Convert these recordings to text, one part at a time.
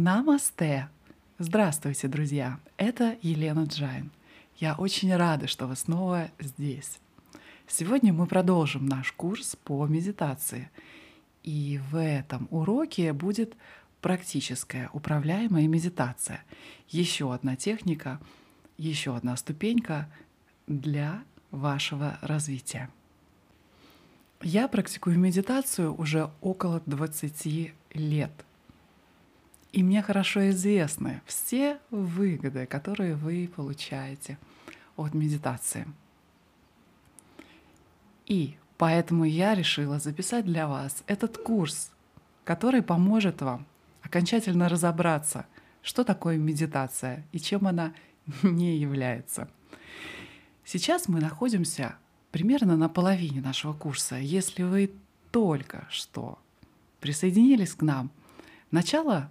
Намасте! Здравствуйте, друзья! Это Елена Джайн. Я очень рада, что вы снова здесь. Сегодня мы продолжим наш курс по медитации. И в этом уроке будет практическая управляемая медитация. Еще одна техника, еще одна ступенька для вашего развития. Я практикую медитацию уже около 20 лет. И мне хорошо известны все выгоды, которые вы получаете от медитации. И поэтому я решила записать для вас этот курс, который поможет вам окончательно разобраться, что такое медитация и чем она не является. Сейчас мы находимся примерно на половине нашего курса. Если вы только что присоединились к нам, начало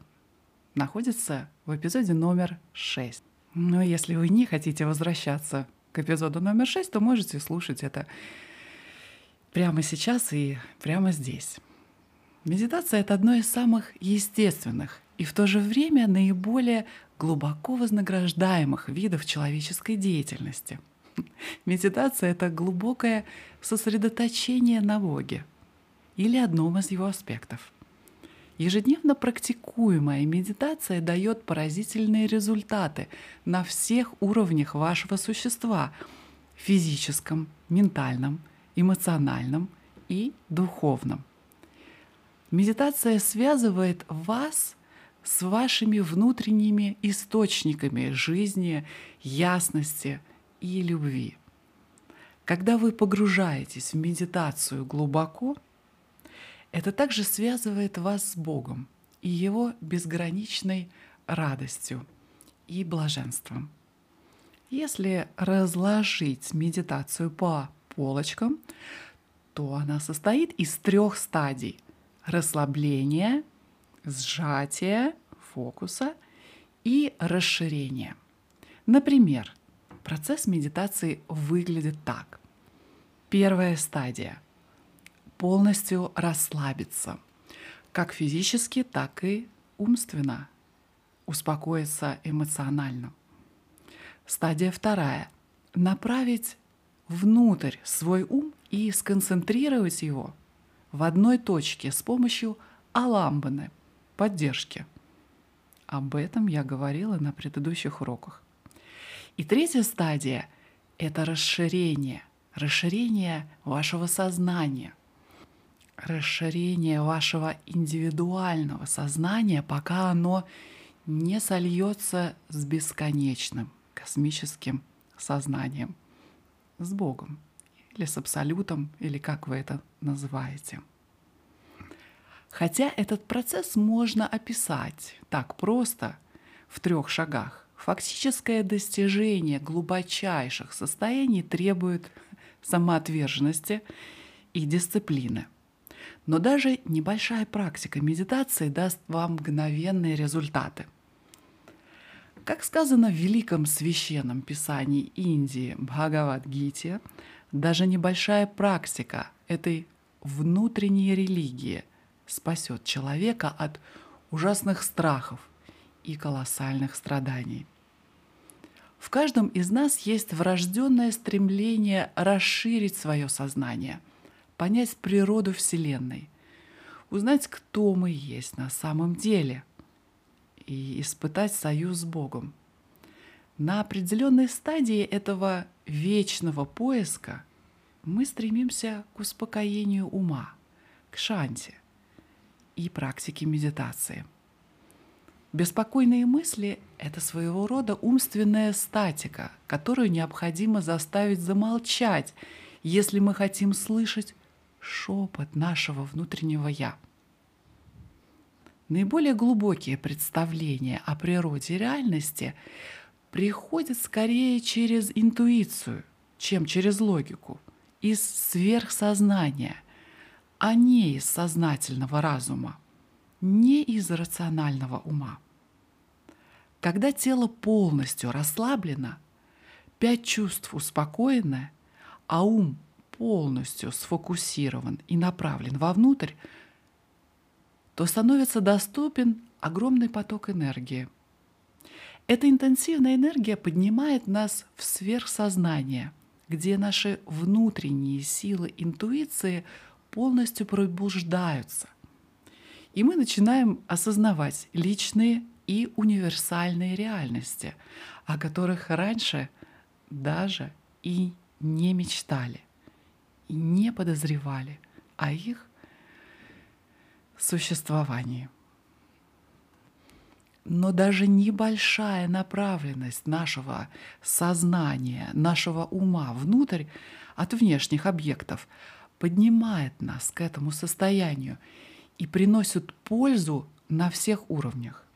находится в эпизоде номер 6. Но если вы не хотите возвращаться к эпизоду номер 6, то можете слушать это прямо сейчас и прямо здесь. Медитация — это одно из самых естественных и в то же время наиболее глубоко вознаграждаемых видов человеческой деятельности — Медитация — это глубокое сосредоточение на Боге или одном из его аспектов. Ежедневно практикуемая медитация дает поразительные результаты на всех уровнях вашего существа — физическом, ментальном, эмоциональном и духовном. Медитация связывает вас с вашими внутренними источниками жизни, ясности — и любви. Когда вы погружаетесь в медитацию глубоко, это также связывает вас с Богом и Его безграничной радостью и блаженством. Если разложить медитацию по полочкам, то она состоит из трех стадий – расслабления, сжатия фокуса и расширения. Например, Процесс медитации выглядит так. Первая стадия — полностью расслабиться, как физически, так и умственно, успокоиться эмоционально. Стадия вторая — направить внутрь свой ум и сконцентрировать его в одной точке с помощью аламбаны, поддержки. Об этом я говорила на предыдущих уроках. И третья стадия — это расширение, расширение вашего сознания, расширение вашего индивидуального сознания, пока оно не сольется с бесконечным космическим сознанием, с Богом или с Абсолютом, или как вы это называете. Хотя этот процесс можно описать так просто в трех шагах. Фактическое достижение глубочайших состояний требует самоотверженности и дисциплины. Но даже небольшая практика медитации даст вам мгновенные результаты. Как сказано в великом священном писании Индии Бхагавад-гите, даже небольшая практика этой внутренней религии спасет человека от ужасных страхов – и колоссальных страданий. В каждом из нас есть врожденное стремление расширить свое сознание, понять природу Вселенной, узнать, кто мы есть на самом деле. И испытать союз с Богом. На определенной стадии этого вечного поиска мы стремимся к успокоению ума, к шанте и практике медитации – Беспокойные мысли — это своего рода умственная статика, которую необходимо заставить замолчать, если мы хотим слышать шепот нашего внутреннего «я». Наиболее глубокие представления о природе реальности приходят скорее через интуицию, чем через логику, из сверхсознания, а не из сознательного разума не из рационального ума. Когда тело полностью расслаблено, пять чувств успокоены, а ум полностью сфокусирован и направлен вовнутрь, то становится доступен огромный поток энергии. Эта интенсивная энергия поднимает нас в сверхсознание, где наши внутренние силы интуиции полностью пробуждаются. И мы начинаем осознавать личные и универсальные реальности, о которых раньше даже и не мечтали, не подозревали о их существовании. Но даже небольшая направленность нашего сознания, нашего ума внутрь от внешних объектов поднимает нас к этому состоянию и приносит пользу на всех уровнях.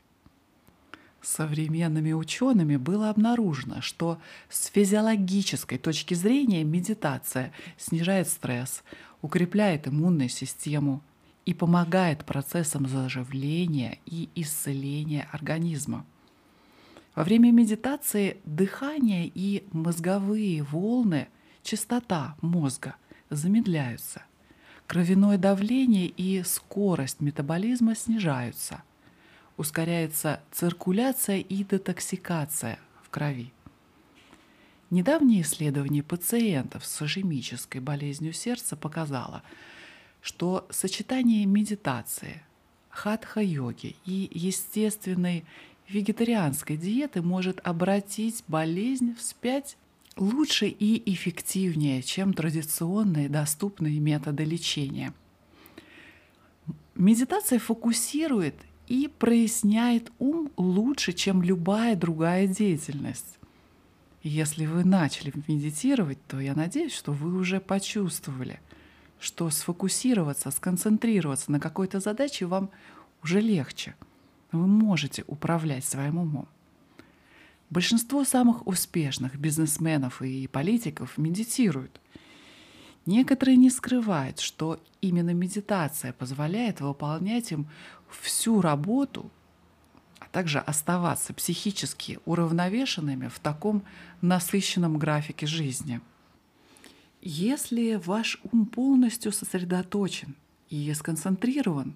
Современными учеными было обнаружено, что с физиологической точки зрения медитация снижает стресс, укрепляет иммунную систему и помогает процессам заживления и исцеления организма. Во время медитации дыхание и мозговые волны, частота мозга замедляются. Кровяное давление и скорость метаболизма снижаются – ускоряется циркуляция и детоксикация в крови. Недавнее исследование пациентов с ишемической болезнью сердца показало, что сочетание медитации, хатха-йоги и естественной вегетарианской диеты может обратить болезнь вспять лучше и эффективнее, чем традиционные доступные методы лечения. Медитация фокусирует и проясняет ум лучше, чем любая другая деятельность. Если вы начали медитировать, то я надеюсь, что вы уже почувствовали, что сфокусироваться, сконцентрироваться на какой-то задаче вам уже легче. Вы можете управлять своим умом. Большинство самых успешных бизнесменов и политиков медитируют. Некоторые не скрывают, что именно медитация позволяет выполнять им всю работу, а также оставаться психически уравновешенными в таком насыщенном графике жизни. Если ваш ум полностью сосредоточен и сконцентрирован,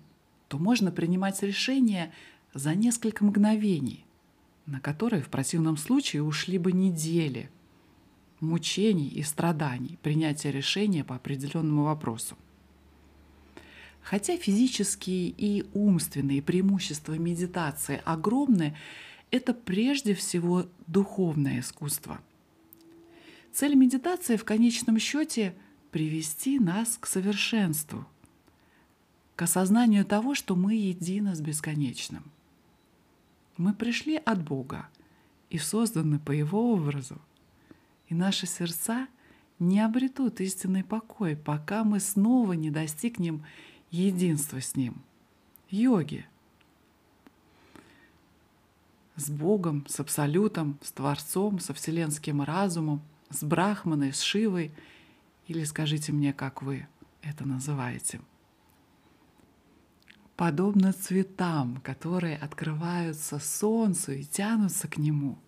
то можно принимать решения за несколько мгновений, на которые в противном случае ушли бы недели мучений и страданий принятия решения по определенному вопросу. Хотя физические и умственные преимущества медитации огромны, это прежде всего духовное искусство. Цель медитации в конечном счете – привести нас к совершенству, к осознанию того, что мы едины с бесконечным. Мы пришли от Бога и созданы по Его образу, и наши сердца не обретут истинный покой, пока мы снова не достигнем единство с Ним, йоги, с Богом, с Абсолютом, с Творцом, со Вселенским разумом, с Брахманой, с Шивой, или скажите мне, как вы это называете. Подобно цветам, которые открываются солнцу и тянутся к нему,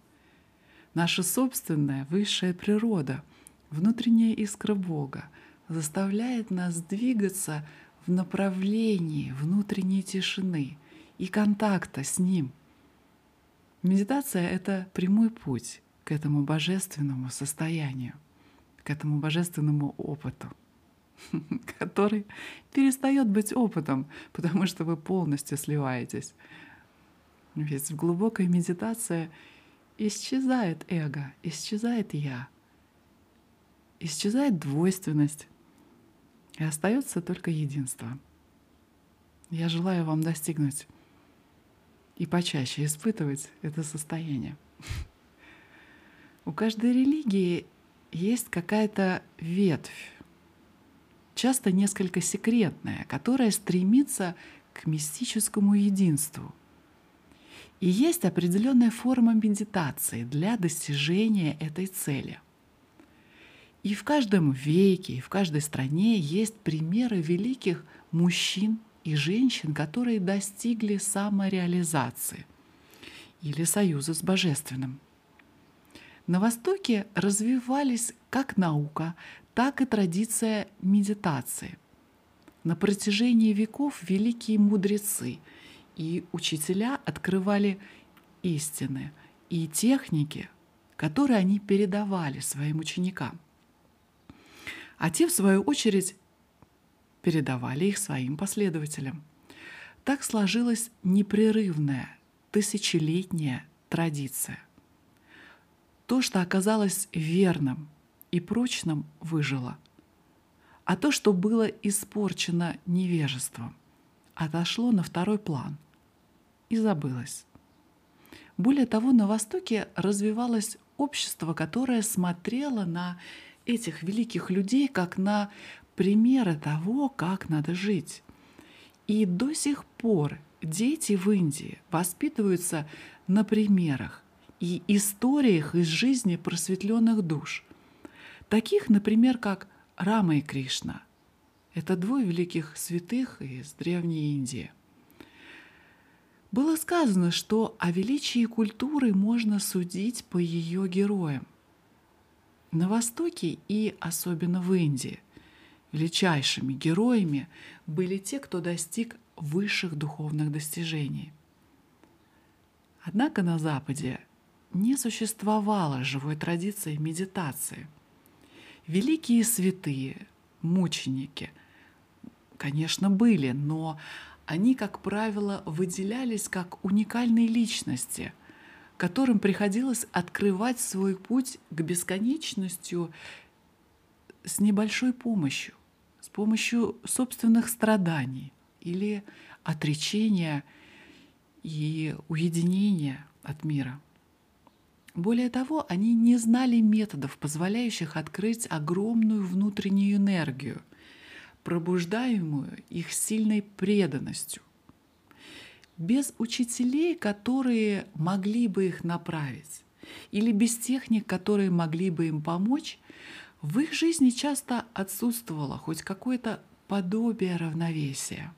наша собственная высшая природа, внутренняя искра Бога, заставляет нас двигаться в направлении внутренней тишины и контакта с Ним. Медитация — это прямой путь к этому божественному состоянию, к этому божественному опыту, который перестает быть опытом, потому что вы полностью сливаетесь. Ведь в глубокой медитации исчезает эго, исчезает я, исчезает двойственность, и остается только единство. Я желаю вам достигнуть и почаще испытывать это состояние. У каждой религии есть какая-то ветвь, часто несколько секретная, которая стремится к мистическому единству. И есть определенная форма медитации для достижения этой цели – и в каждом веке, и в каждой стране есть примеры великих мужчин и женщин, которые достигли самореализации или союза с Божественным. На Востоке развивались как наука, так и традиция медитации. на протяжении веков великие мудрецы и учителя открывали истины и техники, которые они передавали своим ученикам. А те, в свою очередь, передавали их своим последователям. Так сложилась непрерывная, тысячелетняя традиция. То, что оказалось верным и прочным, выжило. А то, что было испорчено невежеством, отошло на второй план и забылось. Более того, на Востоке развивалось общество, которое смотрело на этих великих людей как на примеры того, как надо жить. И до сих пор дети в Индии воспитываются на примерах и историях из жизни просветленных душ. Таких, например, как Рама и Кришна. Это двое великих святых из Древней Индии. Было сказано, что о величии культуры можно судить по ее героям. На Востоке и особенно в Индии величайшими героями были те, кто достиг высших духовных достижений. Однако на Западе не существовало живой традиции медитации. Великие святые, мученики, конечно, были, но они, как правило, выделялись как уникальные личности, которым приходилось открывать свой путь к бесконечностью с небольшой помощью, с помощью собственных страданий или отречения и уединения от мира. Более того, они не знали методов, позволяющих открыть огромную внутреннюю энергию, пробуждаемую их сильной преданностью. Без учителей, которые могли бы их направить, или без техник, которые могли бы им помочь, в их жизни часто отсутствовало хоть какое-то подобие равновесия.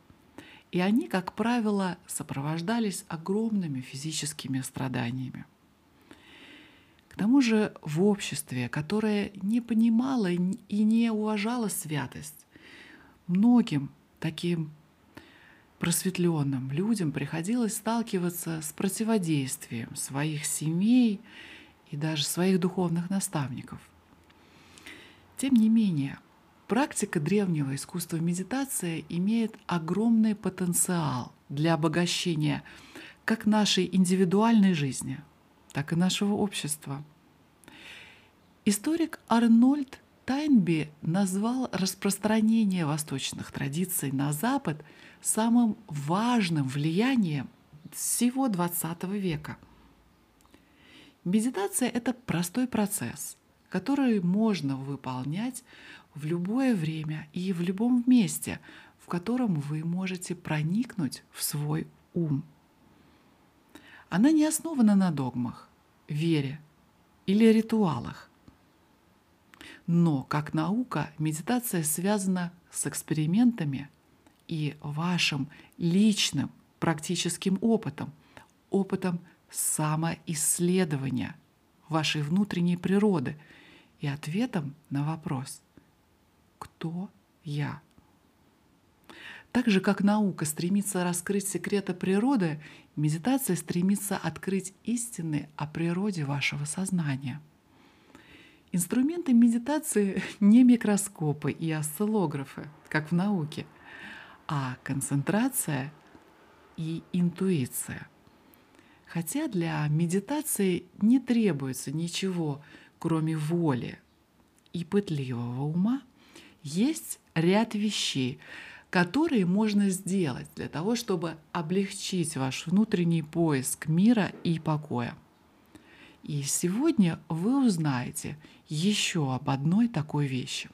И они, как правило, сопровождались огромными физическими страданиями. К тому же в обществе, которое не понимало и не уважало святость, многим таким просветленным людям приходилось сталкиваться с противодействием своих семей и даже своих духовных наставников. Тем не менее, практика древнего искусства медитации имеет огромный потенциал для обогащения как нашей индивидуальной жизни – так и нашего общества. Историк Арнольд Тайнби назвал распространение восточных традиций на Запад самым важным влиянием всего XX века. Медитация — это простой процесс, который можно выполнять в любое время и в любом месте, в котором вы можете проникнуть в свой ум — она не основана на догмах, вере или ритуалах. Но как наука медитация связана с экспериментами и вашим личным практическим опытом, опытом самоисследования вашей внутренней природы и ответом на вопрос «Кто я?». Так же, как наука стремится раскрыть секреты природы, медитация стремится открыть истины о природе вашего сознания. Инструменты медитации не микроскопы и осциллографы, как в науке, а концентрация и интуиция. Хотя для медитации не требуется ничего, кроме воли и пытливого ума, есть ряд вещей, которые можно сделать для того, чтобы облегчить ваш внутренний поиск мира и покоя. И сегодня вы узнаете еще об одной такой вещи.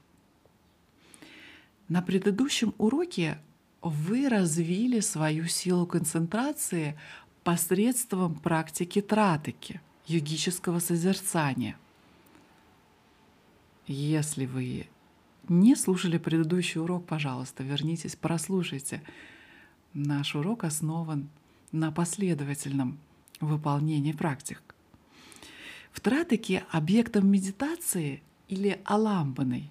На предыдущем уроке вы развили свою силу концентрации посредством практики тратыки, йогического созерцания. Если вы не слушали предыдущий урок, пожалуйста, вернитесь, прослушайте. Наш урок основан на последовательном выполнении практик. В тратыке объектом медитации или аламбаной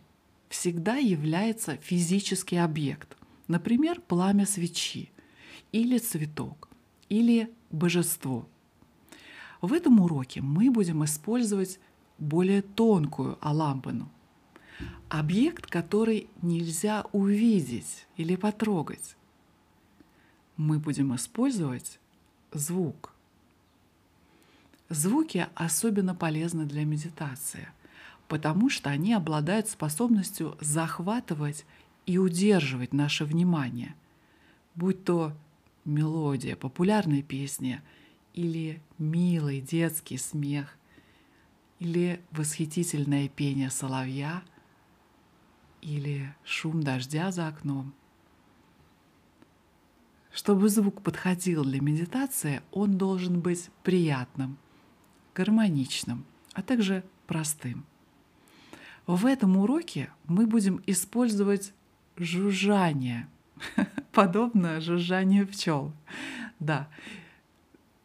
всегда является физический объект, Например, пламя свечи, или цветок, или божество. В этом уроке мы будем использовать более тонкую алампану. Объект, который нельзя увидеть или потрогать. Мы будем использовать звук. Звуки особенно полезны для медитации, потому что они обладают способностью захватывать и удерживать наше внимание, будь то мелодия популярной песни или милый детский смех – или восхитительное пение соловья, или шум дождя за окном. Чтобы звук подходил для медитации, он должен быть приятным, гармоничным, а также простым. В этом уроке мы будем использовать жужжание, подобно жужжанию пчел. Да,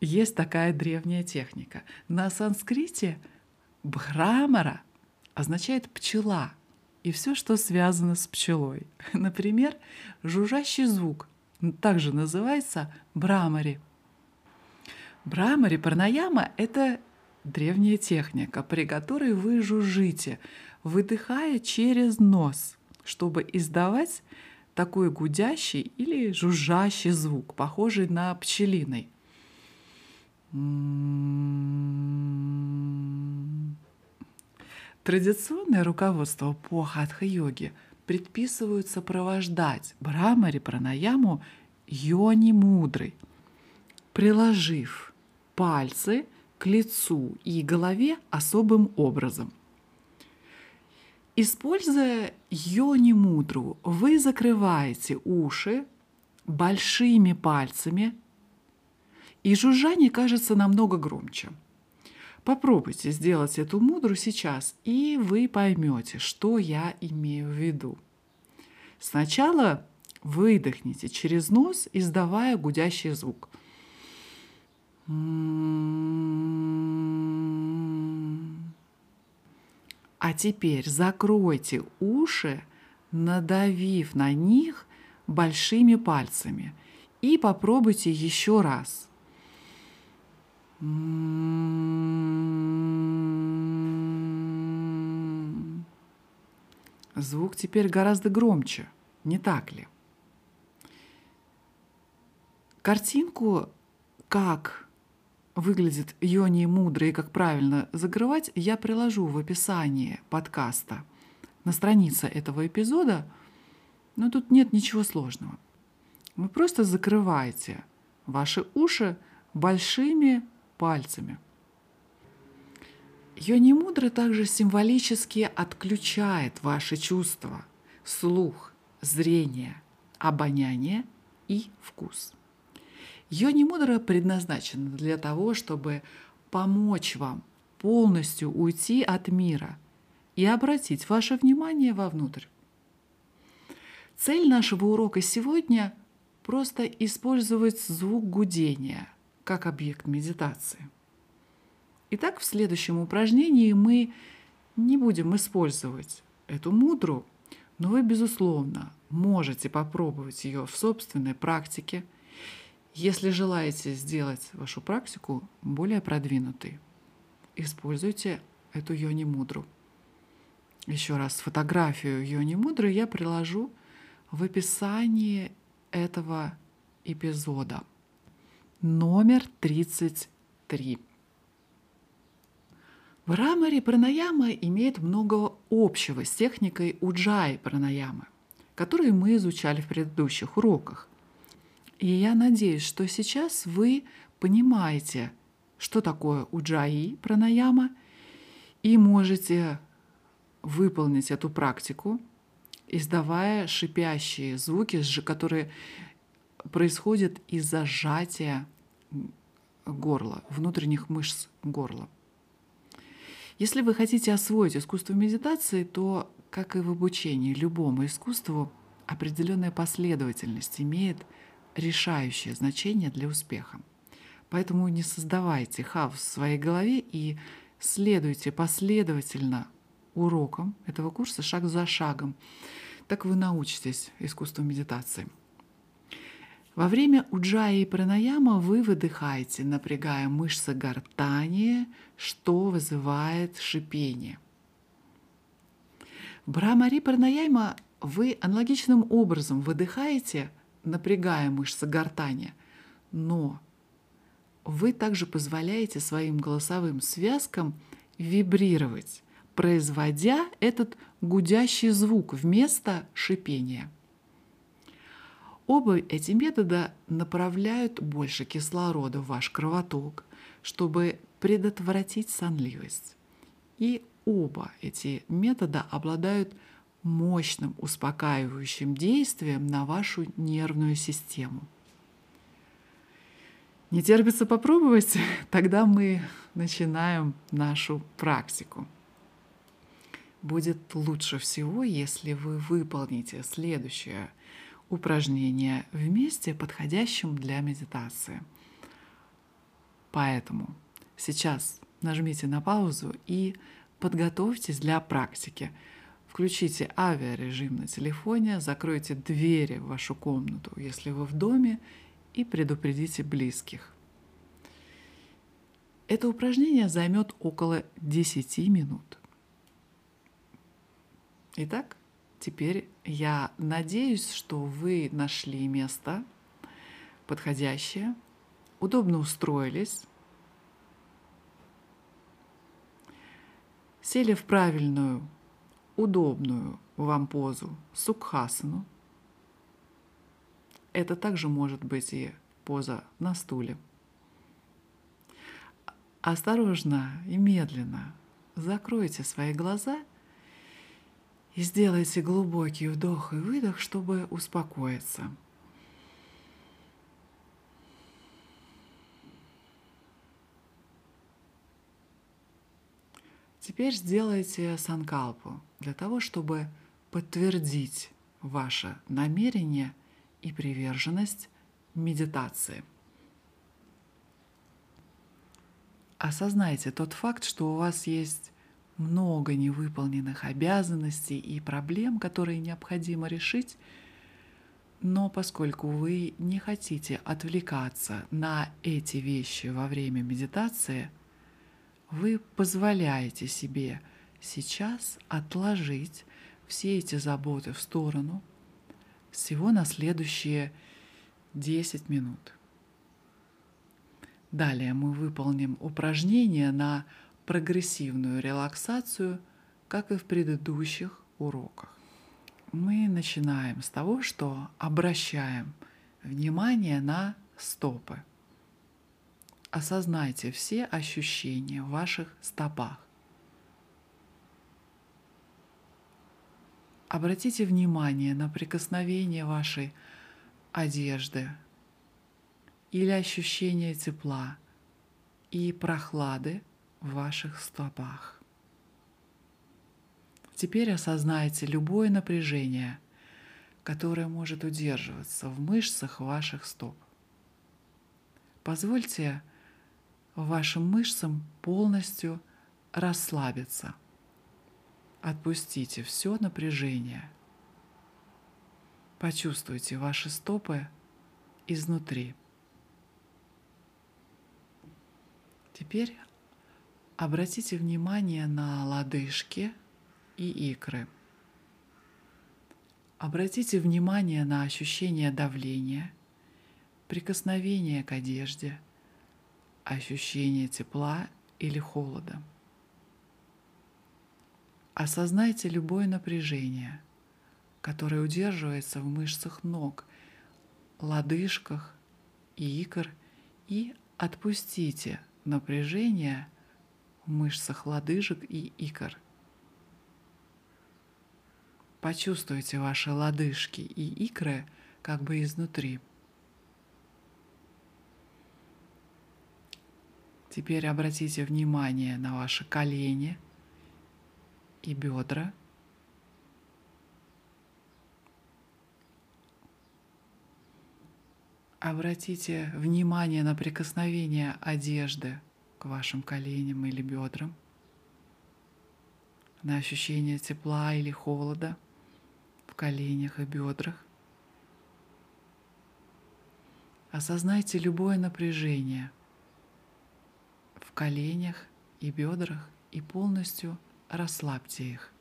есть такая древняя техника. На санскрите Бхрамара означает пчела и все, что связано с пчелой. Например, жужжащий звук также называется брамари. Брамари пранаяма — это древняя техника, при которой вы жужжите, выдыхая через нос, чтобы издавать такой гудящий или жужжащий звук, похожий на пчелиный. Традиционное руководство по хатха-йоге предписывают сопровождать Брамари Пранаяму йони мудрой, приложив пальцы к лицу и голове особым образом. Используя йони мудру, вы закрываете уши большими пальцами, и жужжание кажется намного громче – Попробуйте сделать эту мудру сейчас, и вы поймете, что я имею в виду. Сначала выдохните через нос, издавая гудящий звук. А теперь закройте уши, надавив на них большими пальцами. И попробуйте еще раз – Звук теперь гораздо громче, не так ли? Картинку, как выглядит Йони мудро и как правильно закрывать, я приложу в описании подкаста на странице этого эпизода, но тут нет ничего сложного. Вы просто закрываете ваши уши большими пальцами. Йони мудра также символически отключает ваши чувства, слух, зрение, обоняние и вкус. Йони мудра предназначена для того, чтобы помочь вам полностью уйти от мира и обратить ваше внимание вовнутрь. Цель нашего урока сегодня – просто использовать звук гудения – как объект медитации. Итак, в следующем упражнении мы не будем использовать эту мудру, но вы, безусловно, можете попробовать ее в собственной практике, если желаете сделать вашу практику более продвинутой. Используйте эту йони мудру. Еще раз фотографию йони мудры я приложу в описании этого эпизода номер 33. В Рамаре пранаяма имеет много общего с техникой уджай пранаямы, которую мы изучали в предыдущих уроках. И я надеюсь, что сейчас вы понимаете, что такое уджаи пранаяма, и можете выполнить эту практику, издавая шипящие звуки, которые происходит из-за сжатия горла, внутренних мышц горла. Если вы хотите освоить искусство медитации, то, как и в обучении любому искусству, определенная последовательность имеет решающее значение для успеха. Поэтому не создавайте хаос в своей голове и следуйте последовательно урокам этого курса шаг за шагом, так вы научитесь искусству медитации. Во время уджая и пранаяма вы выдыхаете, напрягая мышцы гортани, что вызывает шипение. В Брамари пранаяма вы аналогичным образом выдыхаете, напрягая мышцы гортани, но вы также позволяете своим голосовым связкам вибрировать, производя этот гудящий звук вместо шипения. Оба эти метода направляют больше кислорода в ваш кровоток, чтобы предотвратить сонливость. И оба эти метода обладают мощным успокаивающим действием на вашу нервную систему. Не терпится попробовать? Тогда мы начинаем нашу практику. Будет лучше всего, если вы выполните следующее упражнение вместе, подходящим для медитации. Поэтому сейчас нажмите на паузу и подготовьтесь для практики. Включите авиарежим на телефоне, закройте двери в вашу комнату, если вы в доме, и предупредите близких. Это упражнение займет около 10 минут. Итак, теперь я надеюсь, что вы нашли место подходящее, удобно устроились, сели в правильную, удобную вам позу сукхасану. Это также может быть и поза на стуле. Осторожно и медленно закройте свои глаза и сделайте глубокий вдох и выдох, чтобы успокоиться. Теперь сделайте санкалпу для того, чтобы подтвердить ваше намерение и приверженность медитации. Осознайте тот факт, что у вас есть много невыполненных обязанностей и проблем, которые необходимо решить, но поскольку вы не хотите отвлекаться на эти вещи во время медитации – вы позволяете себе сейчас отложить все эти заботы в сторону всего на следующие 10 минут. Далее мы выполним упражнение на прогрессивную релаксацию, как и в предыдущих уроках. Мы начинаем с того, что обращаем внимание на стопы – Осознайте все ощущения в ваших стопах. Обратите внимание на прикосновение вашей одежды или ощущение тепла и прохлады в ваших стопах. Теперь осознайте любое напряжение, которое может удерживаться в мышцах ваших стоп. Позвольте вашим мышцам полностью расслабиться. Отпустите все напряжение. Почувствуйте ваши стопы изнутри. Теперь обратите внимание на лодыжки и икры. Обратите внимание на ощущение давления, прикосновение к одежде – ощущение тепла или холода. Осознайте любое напряжение, которое удерживается в мышцах ног, лодыжках и икр, и отпустите напряжение в мышцах лодыжек и икр. Почувствуйте ваши лодыжки и икры как бы изнутри – Теперь обратите внимание на ваши колени и бедра. Обратите внимание на прикосновение одежды к вашим коленям или бедрам, на ощущение тепла или холода в коленях и бедрах. Осознайте любое напряжение в коленях и бедрах и полностью расслабьте их.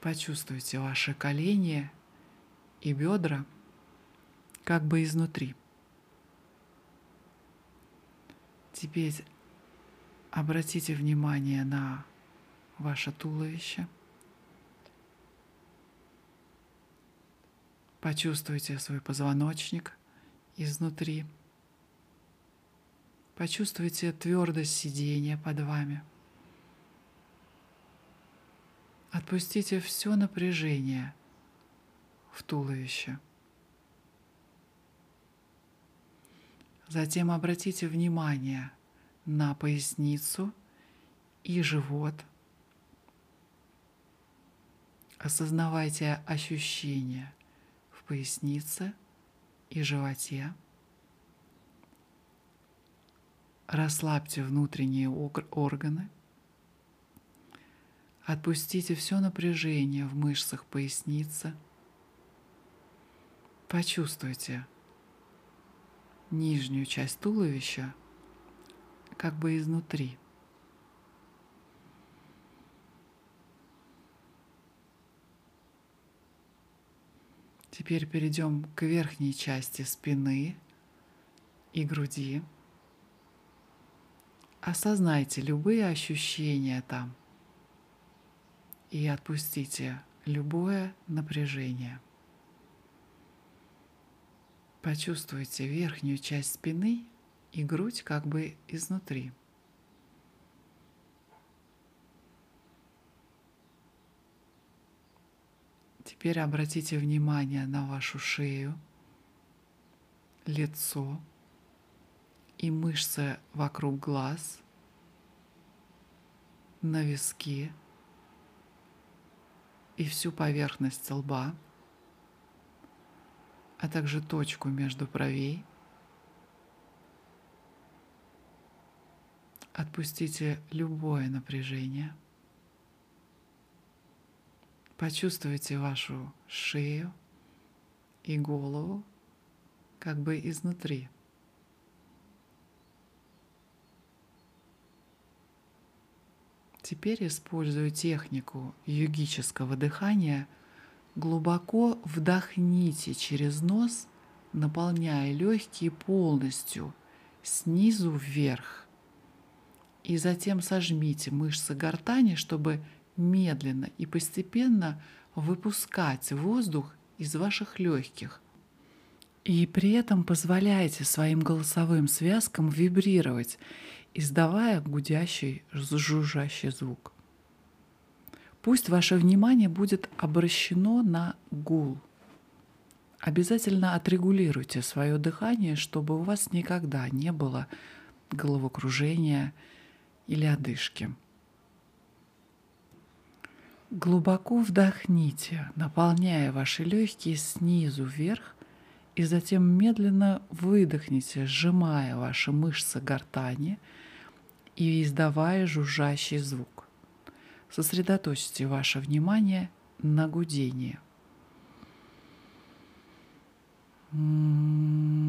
Почувствуйте ваши колени и бедра как бы изнутри. Теперь обратите внимание на ваше туловище. Почувствуйте свой позвоночник изнутри. Почувствуйте твердость сидения под вами. Отпустите все напряжение в туловище. Затем обратите внимание на поясницу и живот. Осознавайте ощущения в пояснице и животе. Расслабьте внутренние органы. Отпустите все напряжение в мышцах поясницы. Почувствуйте нижнюю часть туловища как бы изнутри. Теперь перейдем к верхней части спины и груди. Осознайте любые ощущения там и отпустите любое напряжение. Почувствуйте верхнюю часть спины и грудь как бы изнутри. Теперь обратите внимание на вашу шею, лицо и мышцы вокруг глаз, на виски и всю поверхность лба, а также точку между бровей – Отпустите любое напряжение. Почувствуйте вашу шею и голову как бы изнутри. Теперь использую технику йогического дыхания. Глубоко вдохните через нос, наполняя легкие полностью снизу вверх. И затем сожмите мышцы гортани, чтобы медленно и постепенно выпускать воздух из ваших легких. И при этом позволяйте своим голосовым связкам вибрировать, издавая гудящий, жужжащий звук. Пусть ваше внимание будет обращено на гул. Обязательно отрегулируйте свое дыхание, чтобы у вас никогда не было головокружения, или одышки. Глубоко вдохните, наполняя ваши легкие снизу вверх, и затем медленно выдохните, сжимая ваши мышцы гортани и издавая жужжащий звук. Сосредоточьте ваше внимание на гудении. Mm-hmm.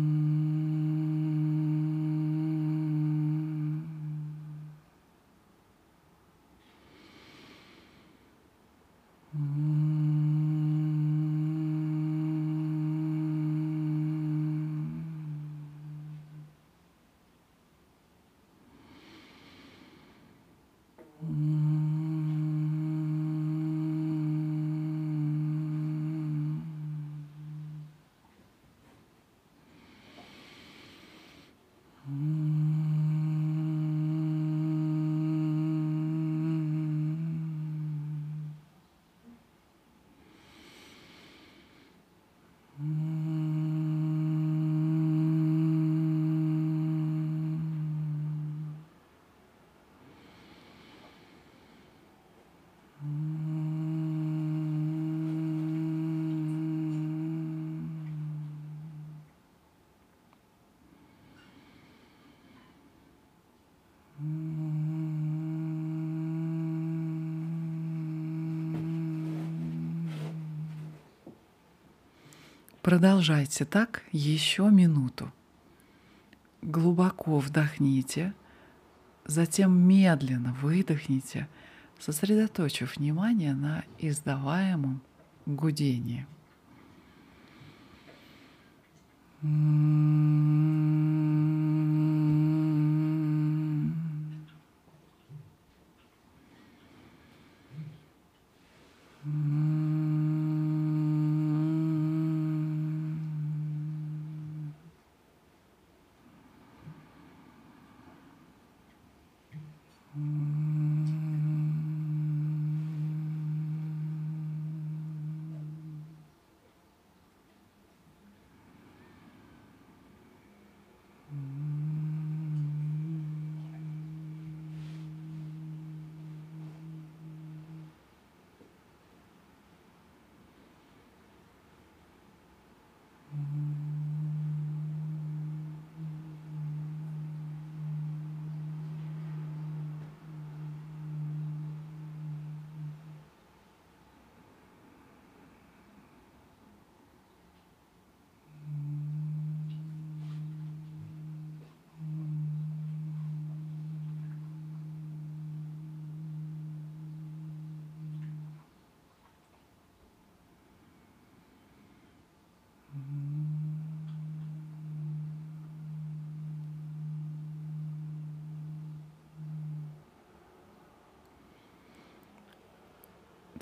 Продолжайте так еще минуту. Глубоко вдохните, затем медленно выдохните, сосредоточив внимание на издаваемом гудении.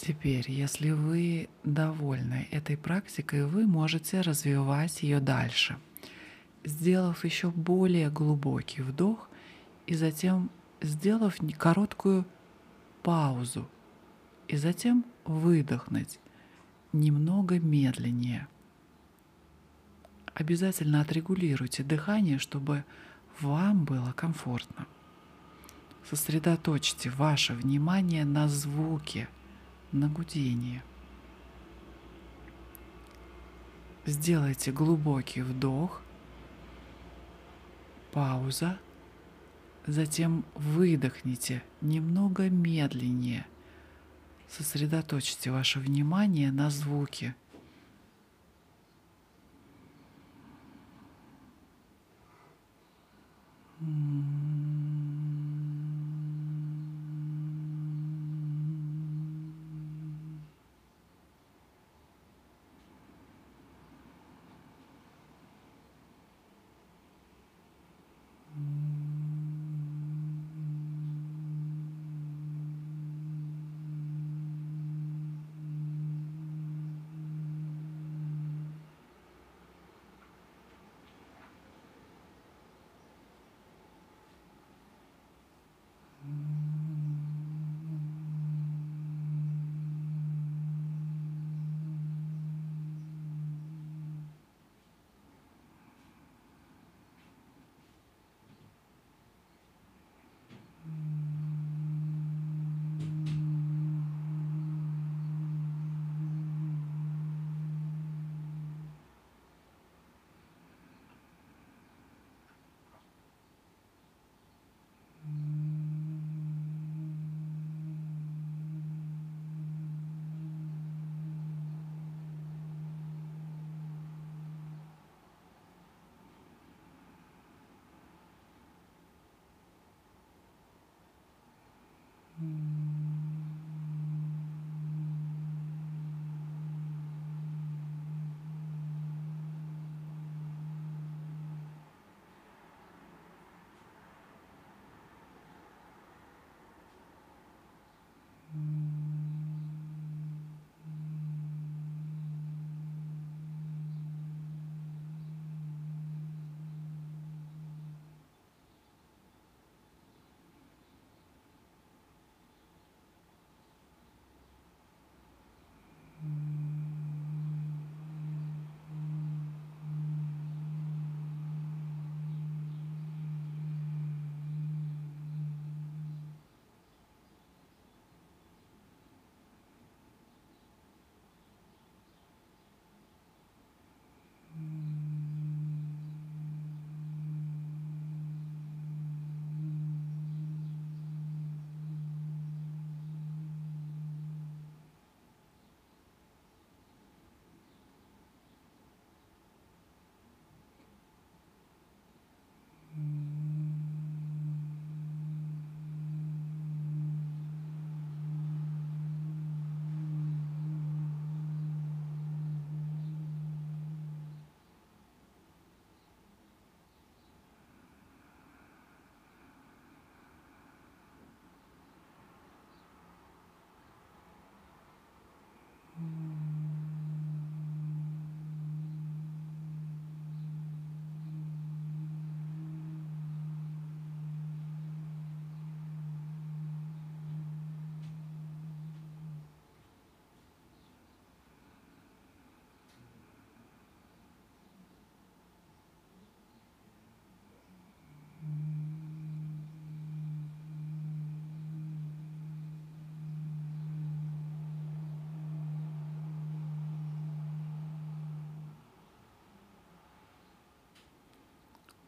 Теперь, если вы довольны этой практикой, вы можете развивать ее дальше, сделав еще более глубокий вдох и затем сделав короткую паузу и затем выдохнуть немного медленнее. Обязательно отрегулируйте дыхание, чтобы вам было комфортно. Сосредоточьте ваше внимание на звуке – на гудение. Сделайте глубокий вдох, пауза, затем выдохните немного медленнее. Сосредоточьте ваше внимание на звуке – Mm.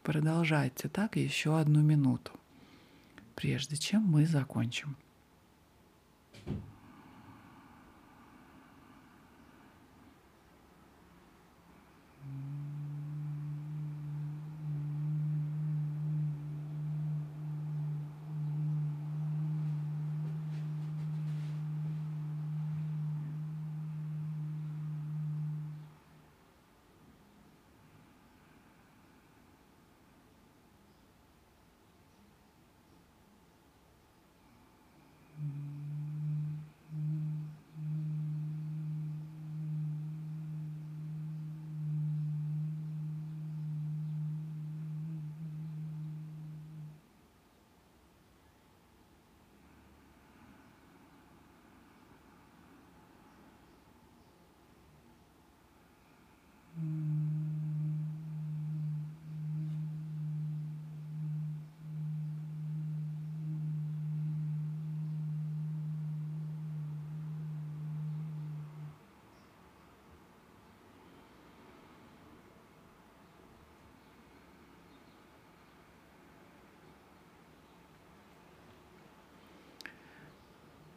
Продолжайте так еще одну минуту, прежде чем мы закончим.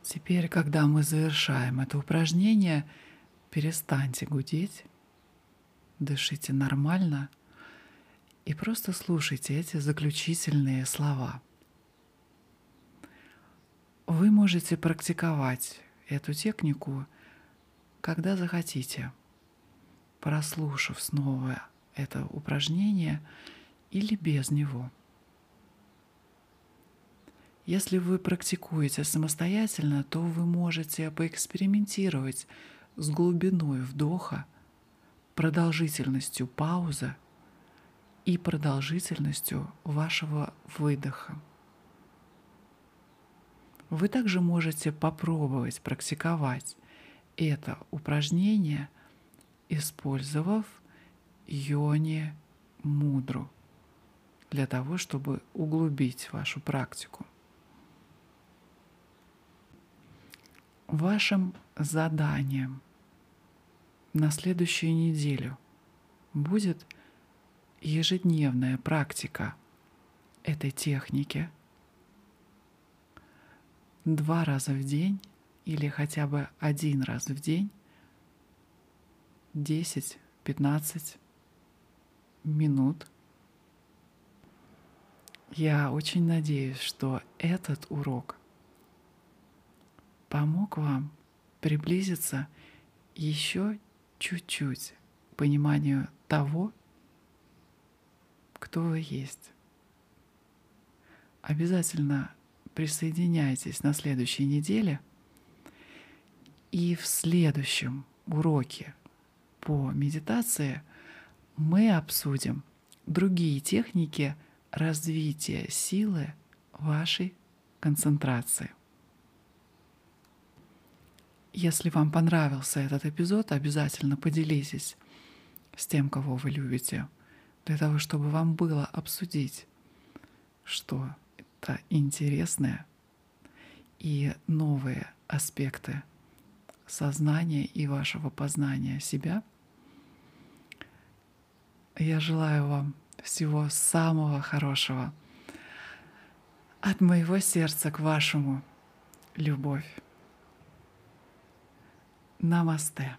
Теперь, когда мы завершаем это упражнение, перестаньте гудеть, дышите нормально и просто слушайте эти заключительные слова. Вы можете практиковать эту технику, когда захотите, прослушав снова это упражнение или без него – если вы практикуете самостоятельно, то вы можете поэкспериментировать с глубиной вдоха, продолжительностью паузы и продолжительностью вашего выдоха. Вы также можете попробовать практиковать это упражнение, использовав йони мудру для того, чтобы углубить вашу практику. Вашим заданием на следующую неделю будет ежедневная практика этой техники два раза в день или хотя бы один раз в день 10-15 минут. Я очень надеюсь, что этот урок помог вам приблизиться еще чуть-чуть к пониманию того, кто вы есть. Обязательно присоединяйтесь на следующей неделе и в следующем уроке по медитации мы обсудим другие техники развития силы вашей концентрации. Если вам понравился этот эпизод, обязательно поделитесь с тем, кого вы любите, для того, чтобы вам было обсудить, что это интересное и новые аспекты сознания и вашего познания себя. Я желаю вам всего самого хорошего от моего сердца к вашему любовь. Намасте.